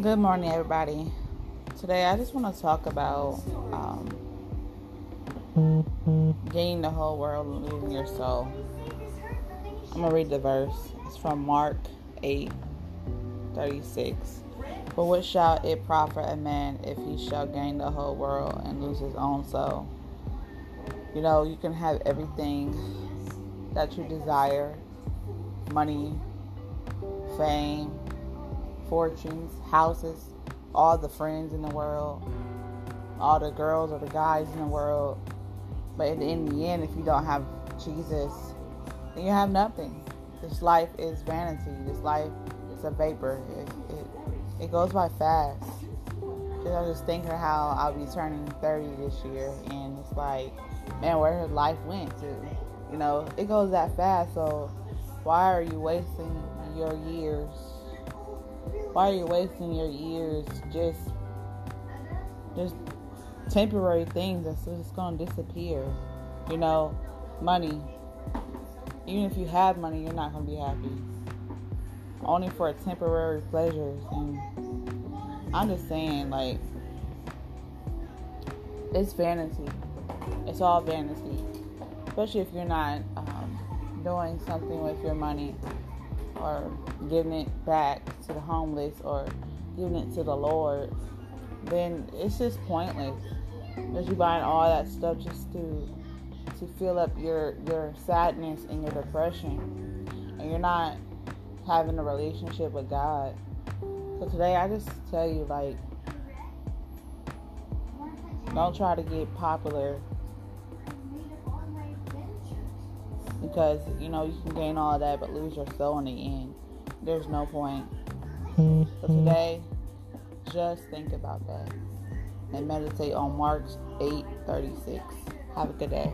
Good morning, everybody. Today, I just want to talk about um, gaining the whole world and losing your soul. I'm gonna read the verse. It's from Mark 8 36. For what shall it profit a man if he shall gain the whole world and lose his own soul? You know, you can have everything that you desire money, fame, fortunes, houses, all the friends in the world, all the girls or the guys in the world. But in the end, if you don't have Jesus, then you have nothing. This life is vanity. This life is a vapor. It, it, it goes by fast. Just, I was just thinking how I'll be turning 30 this year, and it's like, man, where life went to. You know, it goes that fast. So why are you wasting your years why are you wasting your years just just temporary things that's just gonna disappear? You know, money. Even if you have money, you're not gonna be happy. Only for temporary pleasures. And I'm just saying, like, it's vanity. It's all vanity. Especially if you're not um, doing something with your money or giving it back to the homeless or giving it to the Lord, then it's just pointless. Because you're buying all that stuff just to to fill up your your sadness and your depression, and you're not having a relationship with God. So today, I just tell you like, don't try to get popular because you know you can gain all that but lose your soul in the end. There's no point. So mm-hmm. today, just think about that and meditate on Mark 8 36. Have a good day.